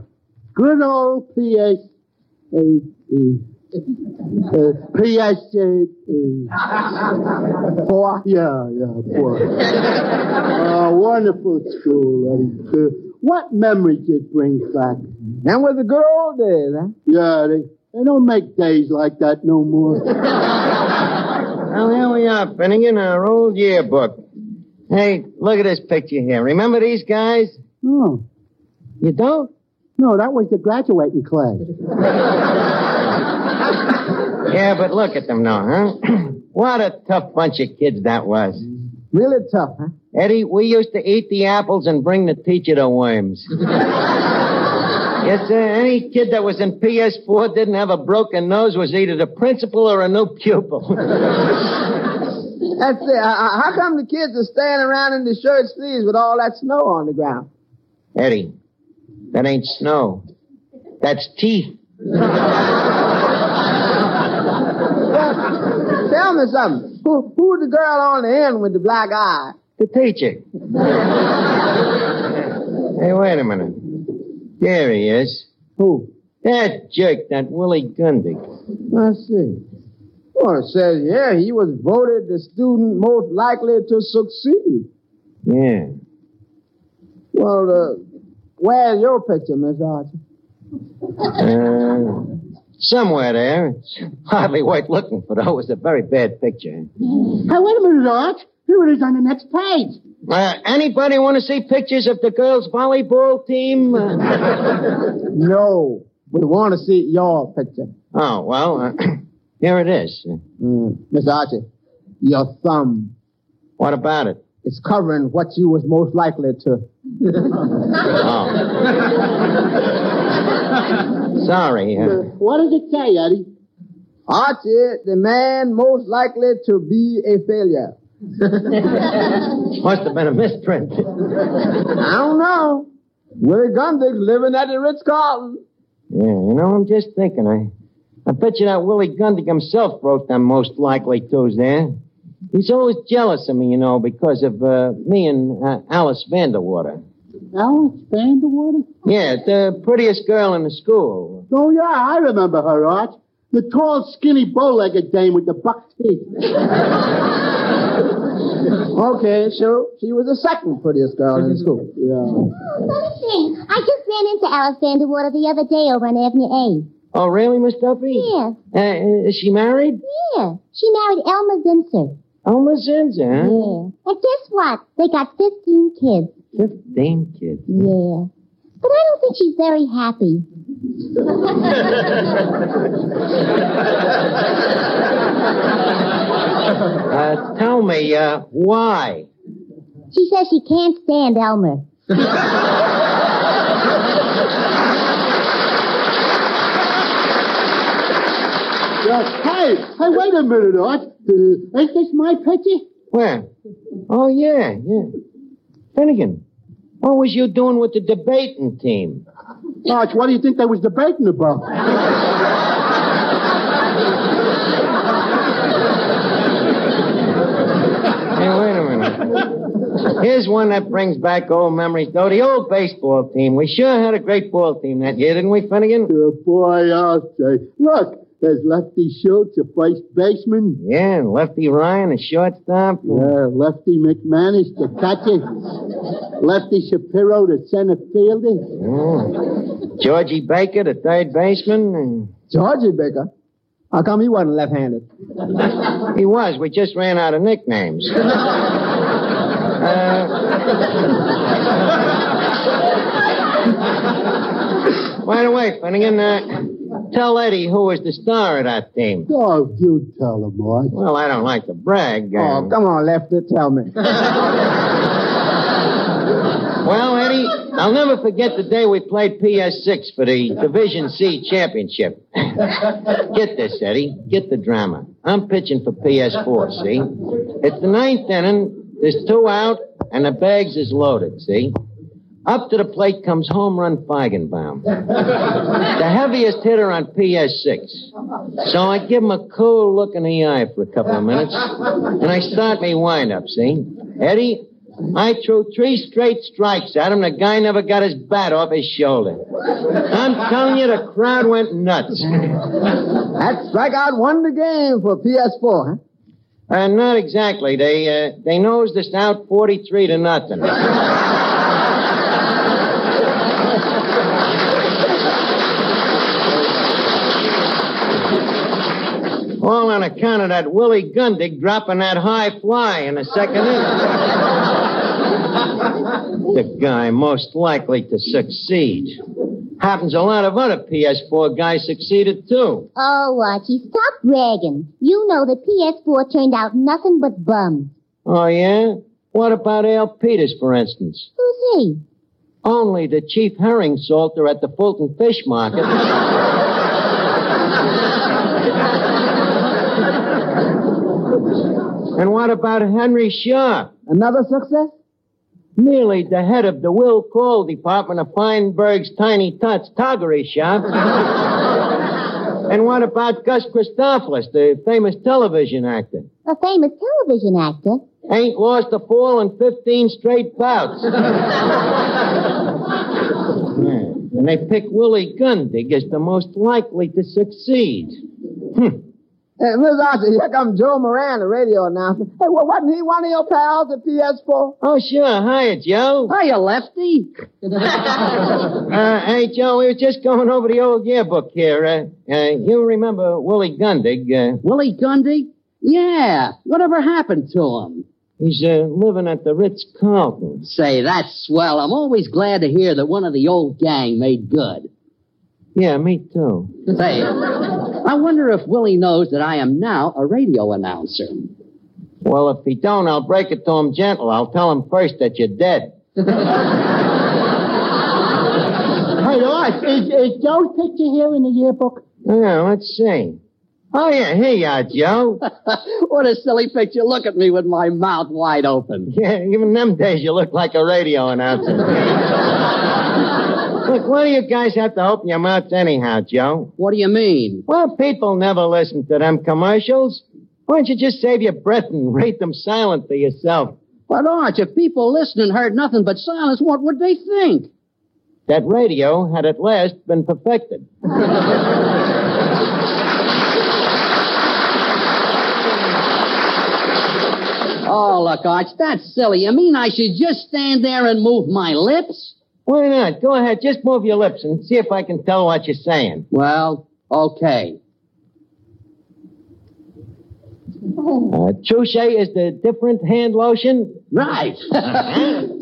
good old P.S. Uh, P.S. Boy, yeah, yeah, boy. uh, wonderful school. Uh, what memories it brings back. That was a good old days, huh? Yeah, they, they don't make days like that no more. Well, here we are, Finnegan, our old yearbook. Hey, look at this picture here. Remember these guys? Oh. You don't? No, that was the graduating class. Yeah, but look at them now, huh? what a tough bunch of kids that was. Really tough, huh? Eddie, we used to eat the apples and bring the teacher the worms. yes, sir. Any kid that was in PS4 didn't have a broken nose was either the principal or a new pupil. That's it. Uh, how come the kids are staying around in the shirt sleeves with all that snow on the ground? Eddie, that ain't snow. That's teeth. Tell me something. Who, who's the girl on the end with the black eye? The teacher. hey, wait a minute. There he is. Who? That jerk, that Willie Gundy. I see. Well, it says, yeah, he was voted the student most likely to succeed. Yeah. Well, uh, where's your picture, Miss Archer? Uh, somewhere there. It's hardly worth looking for, though. It was a very bad picture. Hey, wait a minute, Arch. Here it is on the next page. Uh, anybody want to see pictures of the girls' volleyball team? Uh, No, we want to see your picture. oh, well, uh, here it is. Mm, Miss Archie, your thumb. What about it? It's covering what you was most likely to. Oh. Sorry. Uh, What does it say, Eddie? Archie, the man most likely to be a failure. must have been a misprint. I don't know. Willie Gundick's living at the Ritz Carlton. Yeah, you know, I'm just thinking. I, I bet you that Willie Gundy himself wrote them most likely to's there. He's always jealous of me, you know, because of uh, me and uh, Alice Vanderwater. Alice Vanderwater? Yeah, the prettiest girl in the school. Oh, yeah, I remember her, Arch. The tall, skinny, bow-legged dame with the buck teeth. okay, so she was the second prettiest girl in school. Yeah. Funny thing, I just ran into Alice Vanderwater the other day over on Avenue A. Oh, really, Miss Duffy? Yeah. Uh, is she married? Yeah. She married Elmer Zinser. Elmer Zinser, huh? Yeah. And guess what? They got 15 kids. Fifteen kids. Yeah. But I don't think she's very happy. Uh, tell me, uh, why? She says she can't stand Elmer. Hey, hey, wait a minute, Arch. Uh, ain't this my picture? Where? Oh, yeah, yeah. Finnegan, what was you doing with the debating team? Arch, what do you think they was debating about? Hey, wait a minute. Here's one that brings back old memories, though. The old baseball team. We sure had a great ball team that year, didn't we, Finnegan? Boy, I'll say. Look, there's Lefty Schultz, a first baseman. Yeah, and Lefty Ryan, a shortstop. Yeah, Lefty McManus, the catcher. Lefty Shapiro, the center fielder. Yeah. Georgie Baker, the third baseman. and- Georgie Baker. How come he wasn't left-handed? He was. We just ran out of nicknames. Uh, by the way, Finnegan, uh, Tell Eddie who was the star of that team. Oh, you tell him, Marge. Well, I don't like to brag. uh, Oh, come on, Lefty, tell me. Well, Eddie, I'll never forget the day we played PS6 for the Division C championship. Get this, Eddie. Get the drama. I'm pitching for PS4, see? It's the ninth inning, there's two out, and the bags is loaded, see? Up to the plate comes home run Feigenbaum. the heaviest hitter on PS6. So I give him a cool look in the eye for a couple of minutes, and I start me windup, see? Eddie, I threw three straight strikes at him. The guy never got his bat off his shoulder. I'm telling you, the crowd went nuts. That strikeout won the game for PS4, huh? Uh, not exactly. They uh, they nosed us out forty-three to nothing. All on account of that Willie Gundig dropping that high fly in the second inning. the guy most likely to succeed. Happens a lot of other PS4 guys succeeded too. Oh, Archie, stop bragging. You know the PS4 turned out nothing but bums. Oh, yeah? What about Al Peters, for instance? Who's he? Only the chief herring salter at the Fulton Fish Market. and what about Henry Shaw? Another success? Merely the head of the Will Call Department of Feinberg's Tiny Tots Toggery Shop. and what about Gus Christophilus, the famous television actor? A famous television actor. Ain't lost a fall in 15 straight bouts. Yeah. And they pick Willie Gundig as the most likely to succeed. Hmm. Hey, Miss Archie, here comes Joe Moran, the radio announcer. Hey, well, wasn't he one of your pals at PS4? Oh, sure. Hiya, Joe. Hiya, Lefty. Uh, hey, Joe, we were just going over the old yearbook here. Uh, uh, you remember Willie Gundig? Uh, Willie Gundy? Yeah. Whatever happened to him? he's uh, living at the Ritz Carlton. Say, that's swell. I'm always glad to hear that one of the old gang made good. Yeah, me too. Say, I wonder if Willie knows that I am now a radio announcer. Well, if he don't, I'll break it to him gentle. I'll tell him first that you're dead. Hey, Art, is, is Joe's picture here in the yearbook? Yeah, let's see. Oh, yeah, here you are, Joe. what a silly picture. Look at me with my mouth wide open. Yeah, even them days you look like a radio announcer. Look, why do you guys have to open your mouths anyhow, Joe? What do you mean? Well, people never listen to them commercials. Why don't you just save your breath and rate them silent for yourself? But, Arch, if people listening heard nothing but silence, what would they think? That radio had at last been perfected. Oh, look, Arch, that's silly. You mean I should just stand there and move my lips? Why not? Go ahead, just move your lips and see if I can tell what you're saying. Well, okay. Uh, Trushay is the different hand lotion? Right.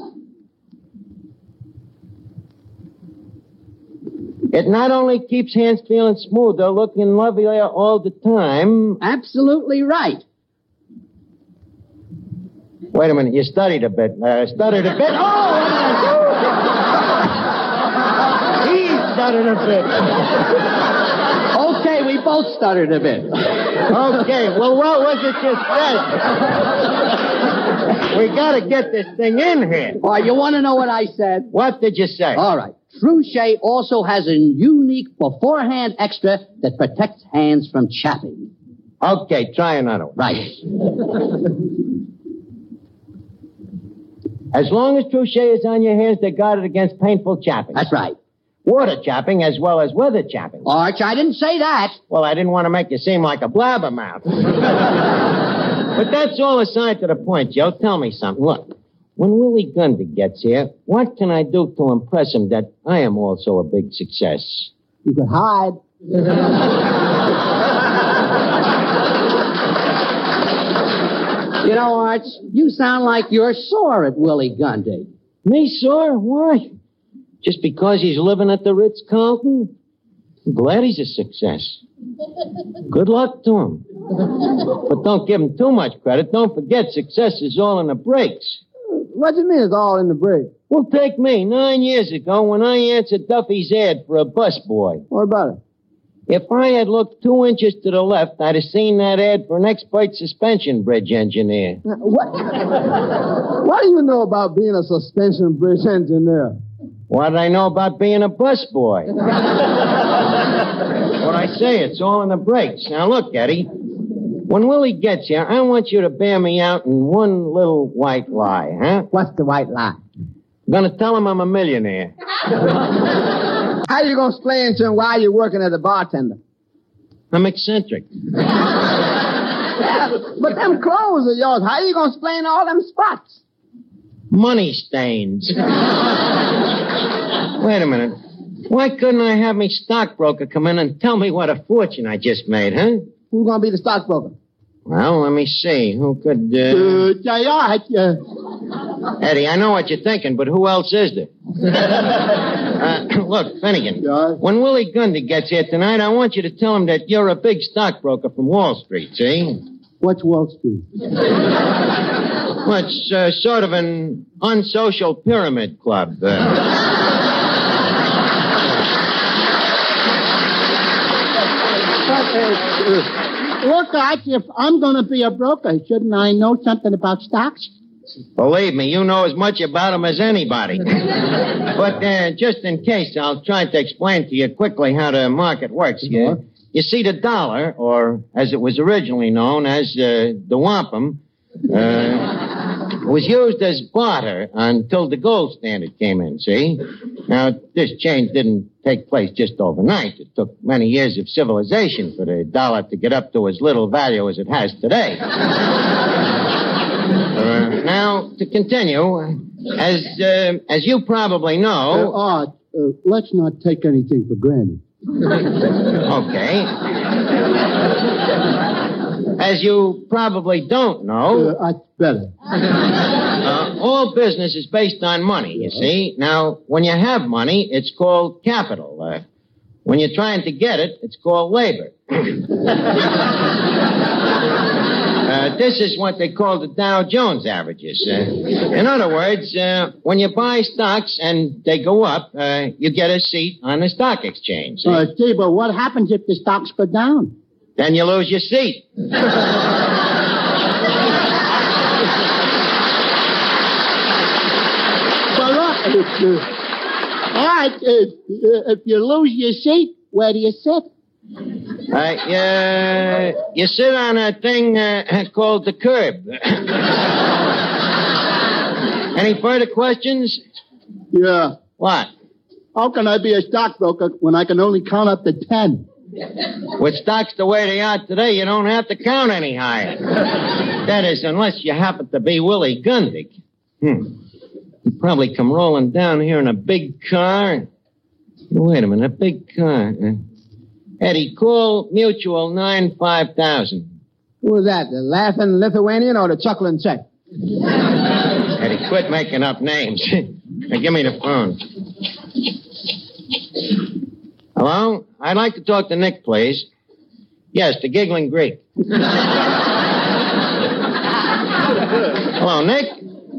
It not only keeps hands feeling smoother, looking lovelier all the time. Absolutely right. Wait a minute, you studied a bit. Uh, stuttered a bit. Oh! Stuttered a bit. Okay, we both stuttered a bit. Okay, well, what was it you said? we gotta get this thing in here. Why, you want to know what I said? What did you say? All right. Trushay also has a unique beforehand extra that protects hands from chapping. Okay, try another one. Right. As long as Trushay is on your hands, they're guarded against painful chapping. That's right. Water chapping as well as weather chapping. Arch, oh, I didn't say that. Well, I didn't want to make you seem like a blabbermouth. but that's all aside to the point, Joe. Tell me something. Look, when Willie Gundy gets here, what can I do to impress him that I am also a big success? You could hide. You know, Arch, you sound like you're sore at Willie Gundy. Me sore? Why? Just because he's living at the Ritz Carlton? I'm glad he's a success. Good luck to him. But don't give him too much credit. Don't forget, success is all in the breaks. What do you mean it's all in the break? Well, take me. Nine years ago, when I answered Duffy's ad for a bus boy. What about it? If I had looked two inches to the left, I'd have seen that ad for an expert suspension bridge engineer. What? what do you know about being a suspension bridge engineer? What did I know about being a busboy? what I say, it's all in the breaks. Now look, Eddie. When Willie gets here, I want you to bear me out in one little white lie, huh? What's the white lie? I'm gonna tell him I'm a millionaire. How you gonna explain to him why you're working as a bartender? I'm eccentric. But them clothes of yours, how you gonna explain all them spots? Money stains. Wait a minute. Why couldn't I have me stockbroker come in and tell me what a fortune I just made, huh? Who's gonna be the stockbroker? Well, let me see. Who could, uh... Uh, yeah. Eddie, I know what you're thinking, but who else is there? uh, look, Finnegan. When Willie Gundy gets here tonight, I want you to tell him that you're a big stockbroker from Wall Street, see? What's Wall Street? Well, it's uh, sort of an unsocial pyramid club. Uh, look, Arch, if I'm going to be a broker, shouldn't I know something about stocks? Believe me, you know as much about them as anybody. but uh, just in case, I'll try to explain to you quickly how the market works here. You see, the dollar, or as it was originally known as uh, the wampum, uh, was used as barter until the gold standard came in, see? Now, this change didn't take place just overnight. It took many years of civilization for the dollar to get up to as little value as it has today. Uh, now, to continue, as uh, as you probably know, Art, uh, let's not take anything for granted. okay. As you probably don't know, Uh, that's better. uh, all business is based on money, you see. Now, when you have money, it's called capital. Uh, when you're trying to get it, it's called labor. Uh, this is what they call the Dow Jones averages. Uh, in other words, uh, when you buy stocks and they go up, uh, you get a seat on the stock exchange. see? Uh, gee, but what happens if the stocks go down? Then you lose your seat. Well, look, if, uh, if, uh, if you lose your seat, where do you sit? Uh, you, you sit on a thing uh, called the curb. Any further questions? Yeah. What? How can I be a stockbroker when I can only count up to ten? With stocks the way they are today, you don't have to count any higher. That is, unless you happen to be Willie Gundig. Hmm. He'd probably come rolling down here in a big car. Wait a minute, a big car. Eddie, call Mutual 95000. Who was that? The laughing Lithuanian or the chuckling Czech? Eddie, quit making up names. now, give me the phone. Hello? I'd like to talk to Nick, please. Yes, the giggling Greek. Hello, Nick.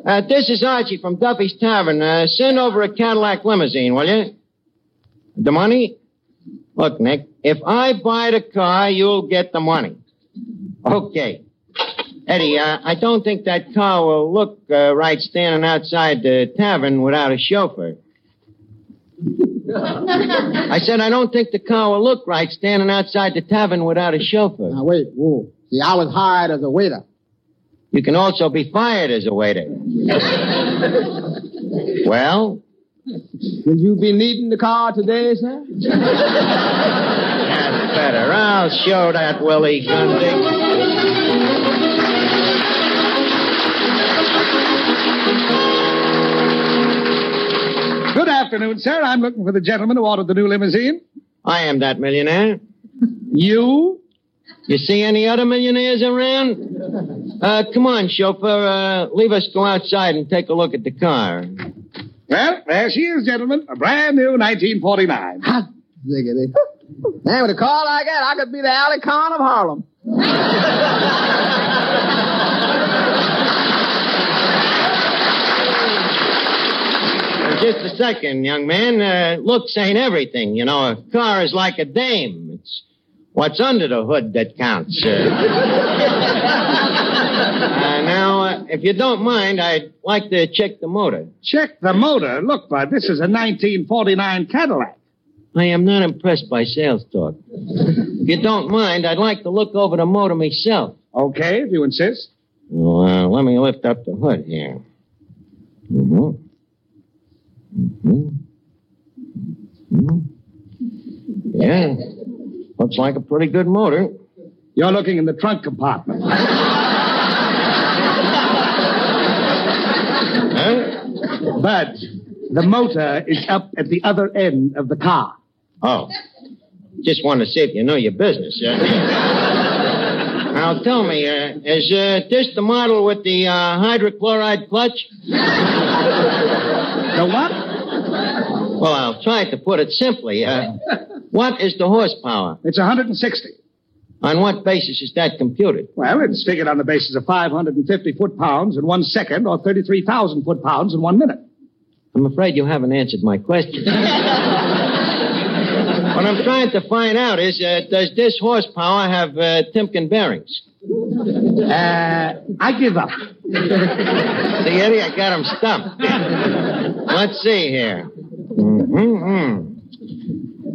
Uh, this is Archie from Duffy's Tavern. Uh, send over a Cadillac limousine, will you? The money? Look, Nick, if I buy the car, you'll get the money. Okay. Eddie, uh, I don't think that car will look uh, right standing outside the tavern without a chauffeur. I said I don't think the car will look right standing outside the tavern without a chauffeur. Now, wait, whoa. See, I was hired as a waiter. You can also be fired as a waiter. well, Will you be needing the car today, sir? that's better. I'll show that Willie Gundy. Afternoon, sir. I'm looking for the gentleman who ordered the new limousine. I am that millionaire. You? You see any other millionaires around? Uh, come on, chauffeur. Uh, leave us go outside and take a look at the car. Well, there she is, gentlemen. A brand new 1949. Ziggity. Man, with a car like that, I could be the Aly Khan of Harlem. Just a second, young man. Uh, looks ain't everything. You know, a car is like a dame. It's what's under the hood that counts. Uh, uh, now, uh, if you don't mind, I'd like to check the motor. Check the motor. Look, Bud, this is a 1949 Cadillac. I am not impressed by sales talk. if you don't mind, I'd like to look over the motor myself. Okay, if you insist. Well, let me lift up the hood here. Mm-hmm. Mm-hmm. Mm-hmm. Yeah. Looks like a pretty good motor. You're looking in the trunk compartment. huh? But the motor is up at the other end of the car. Oh. Just want to see if you know your business. Uh, now, tell me, uh, is uh, this the model with the uh, hydrochloride clutch? The what? Well, I'll try to put it simply. Uh, what is the horsepower? It's 160. On what basis is that computed? Well, it's figured on the basis of 550 foot-pounds in one second or 33,000 foot-pounds in one minute. I'm afraid you haven't answered my question. what I'm trying to find out is, uh, does this horsepower have uh, Timken bearings? Uh, I give up. See, Eddie, I got him stumped. Let's see here. Mm-hmm.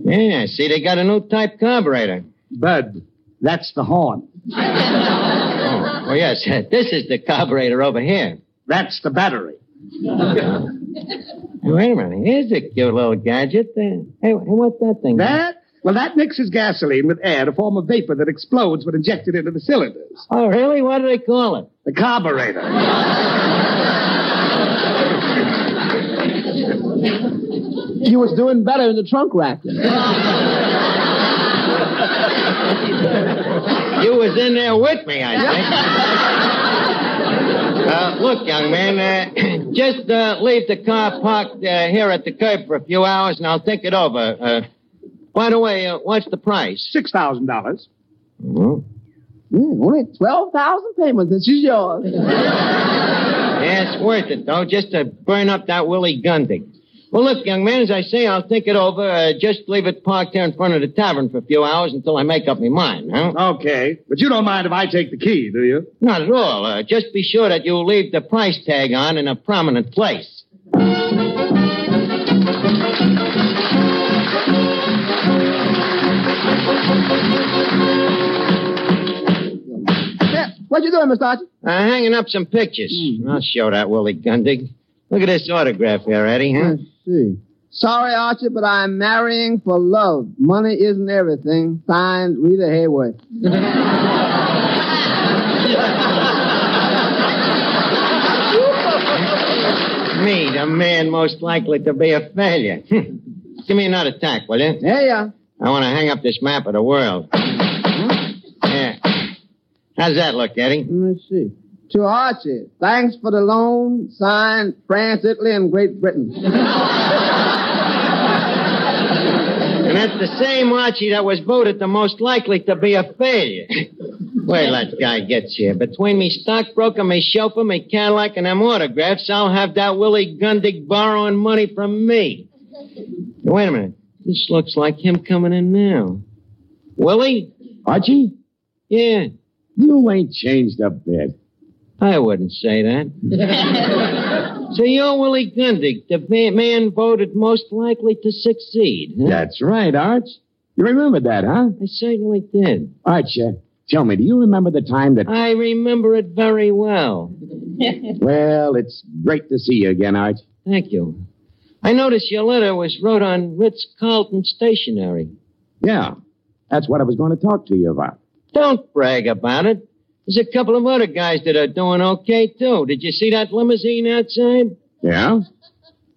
Yeah, see, they got a new type carburetor. Bud, that's the horn. Oh, oh yes, this is the carburetor over here. That's the battery. Wait a minute, here's a cute little gadget. Hey, hey, what's that thing? That? Well, that mixes gasoline with air to form a vapor that explodes when injected into the cylinders. Oh, really? What do they call it? The carburetor. You was doing better in the trunk rack. You was in there with me, I think. Uh, look, young man, uh, just uh, leave the car parked uh, here at the curb for a few hours, and I'll think it over. Uh, by the way, uh, what's the price? Six thousand dollars. Mhm. Mm, only 12,000 payments. This is yours. Yeah, it's worth it, though, just to burn up that Willie Gundig. Well, look, young man, as I say, I'll think it over. Uh, just leave it parked here in front of the tavern for a few hours until I make up my mind, huh? Okay, but you don't mind if I take the key, do you? Not at all. Uh, just be sure that you leave the price tag on in a prominent place. Yeah, what you doing, Mr. Archie? Uh, hanging up some pictures. I'll show that Willie Gundig. Look at this autograph here, Eddie, huh? Let's see. Sorry, Archie, but I'm marrying for love. Money isn't everything. Signed, Rita Hayworth. Me, the man most likely to be a failure. Give me another tack, will you? Yeah, yeah. I want to hang up this map of the world. Yeah. How's that look, Eddie? Let me see. To Archie, thanks for the loan. Signed, France, Italy, and Great Britain. And that's the same Archie that was voted the most likely to be a failure. Wait till that guy gets here. Between me stockbroker, me chauffeur, me Cadillac, and them autographs, I'll have that Willie Gundig borrowing money from me. Wait a minute. This looks like him coming in now. Willie? Archie, Yeah, you ain't changed a bit. I wouldn't say that. so you're Willie Gundig, the man voted most likely to succeed, huh? That's right, Arch. You remember that, huh? I certainly did. Arch, uh, tell me, do you remember the time that... I remember it very well. Well, it's great to see you again, Arch. Thank you. I noticed your letter was wrote on Ritz Carlton stationery. Yeah, that's what I was going to talk to you about. Don't brag about it. There's a couple of other guys that are doing okay, too. Did you see that limousine outside? Yeah?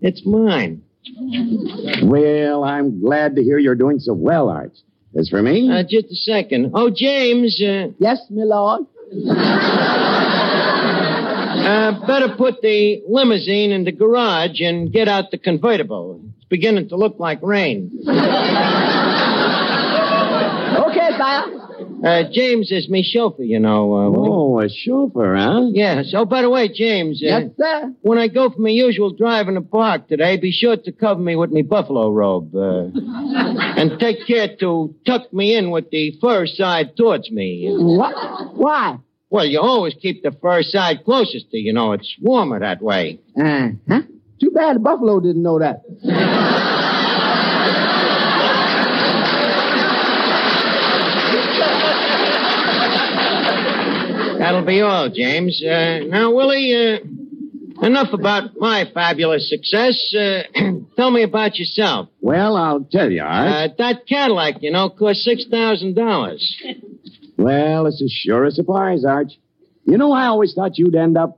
It's mine. Well, I'm glad to hear you're doing so well, Arch. As for me, Uh, just a second. Oh, James, uh, yes, my lord. uh, better put the limousine in the garage and get out the convertible. It's beginning to look like rain. Uh, uh, James is me chauffeur, you know. Uh. Oh, a chauffeur, huh? Yes. Oh, by the way, James. Uh, Yes, sir. When I go for my usual drive in the park today, be sure to cover me with me buffalo robe. Uh, and take care to tuck me in with the fur side towards me. What? Why? Well, you always keep the fur side closest to you, you. know, it's warmer that way. Uh, huh? Too bad the buffalo didn't know that. That'll be all, James. Uh, now, Willie, uh, enough about my fabulous success. Uh, tell me about yourself. Well, I'll tell you, Art. Uh, that Cadillac, you know, cost $6,000. Well, it's a sure a surprise, Arch. You know, I always thought you'd end up.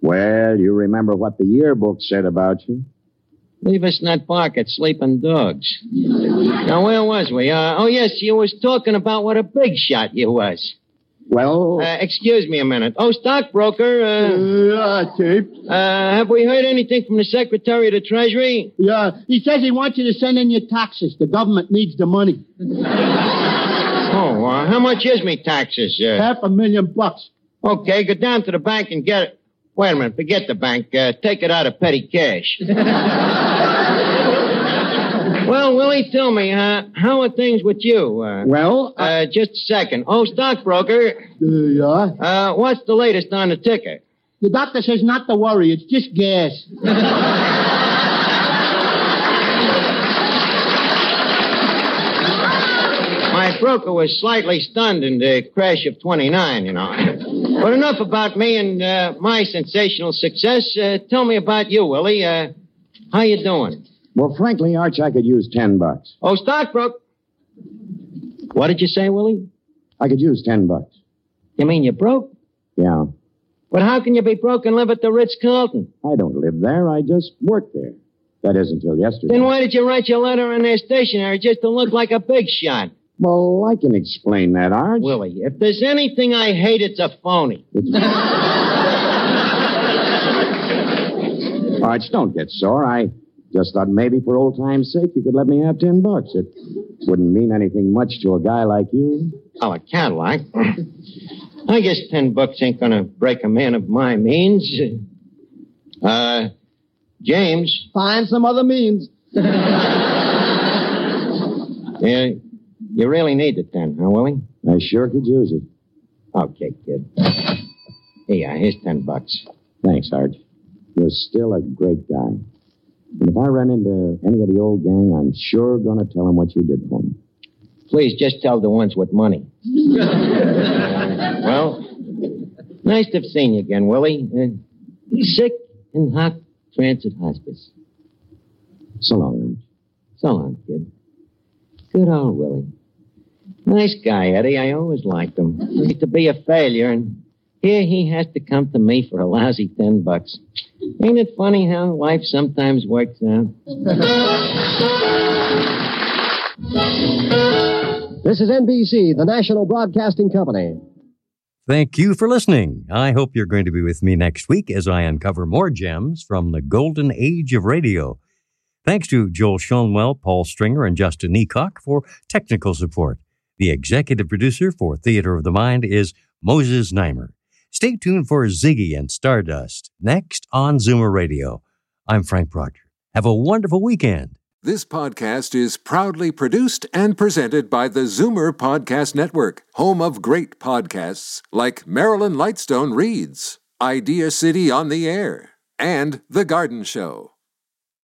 Well, you remember what the yearbook said about you. Leave us in that park at Sleeping Dogs. now, where was we? Uh, oh, yes, you was talking about what a big shot you was. Well, Uh, excuse me a minute. Oh, stockbroker, uh, Yeah, Tape. uh, have we heard anything from the Secretary of the Treasury? Yeah, he says he wants you to send in your taxes. The government needs the money. Oh, uh, how much is me taxes? Uh, Half a million bucks. okay, go down to the bank and get it. Wait a minute, forget the bank. Uh, take it out of petty cash. well, Willie, tell me, uh, how are things with you? Uh, well, uh, just a second. Oh, stockbroker, Uh, yeah. uh, what's the latest on the ticker? The doctor says not to worry. It's just gas. My broker was slightly stunned in the crash of 29, you know. But enough about me and uh, my sensational success. Uh, tell me about you, Willie. Uh, how you doing? Well, frankly, Arch, I could use ten bucks. Oh, stockbroker. What did you say, Willie? I could use ten bucks. You mean you're broke? Yeah. But how can you be broke and live at the Ritz-Carlton? I don't live there. I just work there. That is until yesterday. Then why did you write your letter in their stationery just to look like a big shot? Well, I can explain that, Arch. Willie, if there's anything I hate, it's a phony. Arch, don't get sore. I just thought maybe for old time's sake you could let me have ten bucks. It wouldn't mean anything much to a guy like you. Oh, a Cadillac. I guess ten bucks ain't gonna break a man of my means. Uh, James. Find some other means. Yeah, you really need the ten, huh, Willie? I sure could use it. Okay, kid. Here, here's ten bucks. Thanks, Arch. You're still a great guy. And if I run into any of the old gang, I'm sure gonna tell them what you did for me. Please, just tell the ones with money. well, nice to have seen you again, Willie. Uh, sick in hot transit hospice. So long, Arch. So long, kid. Good old Willie. Nice guy, Eddie. I always liked him. He used to be a failure, and here he has to come to me for a lousy ten bucks. Ain't it funny how life sometimes works out? This is NBC, the national broadcasting company. Thank you for listening. I hope you're going to be with me next week as I uncover more gems from the golden age of radio. Thanks to Joel Schoenwell, Paul Stringer, and Justin Eacock for technical support. The executive producer for Theater of the Mind is Moses Znaimer. Stay tuned for Ziggy and Stardust next on Zoomer Radio. I'm Frank Proctor. Have a wonderful weekend. This podcast is proudly produced and presented by the Zoomer Podcast Network, home of great podcasts like Marilyn Lightstone Reads, Idea City on the Air, and The Garden Show.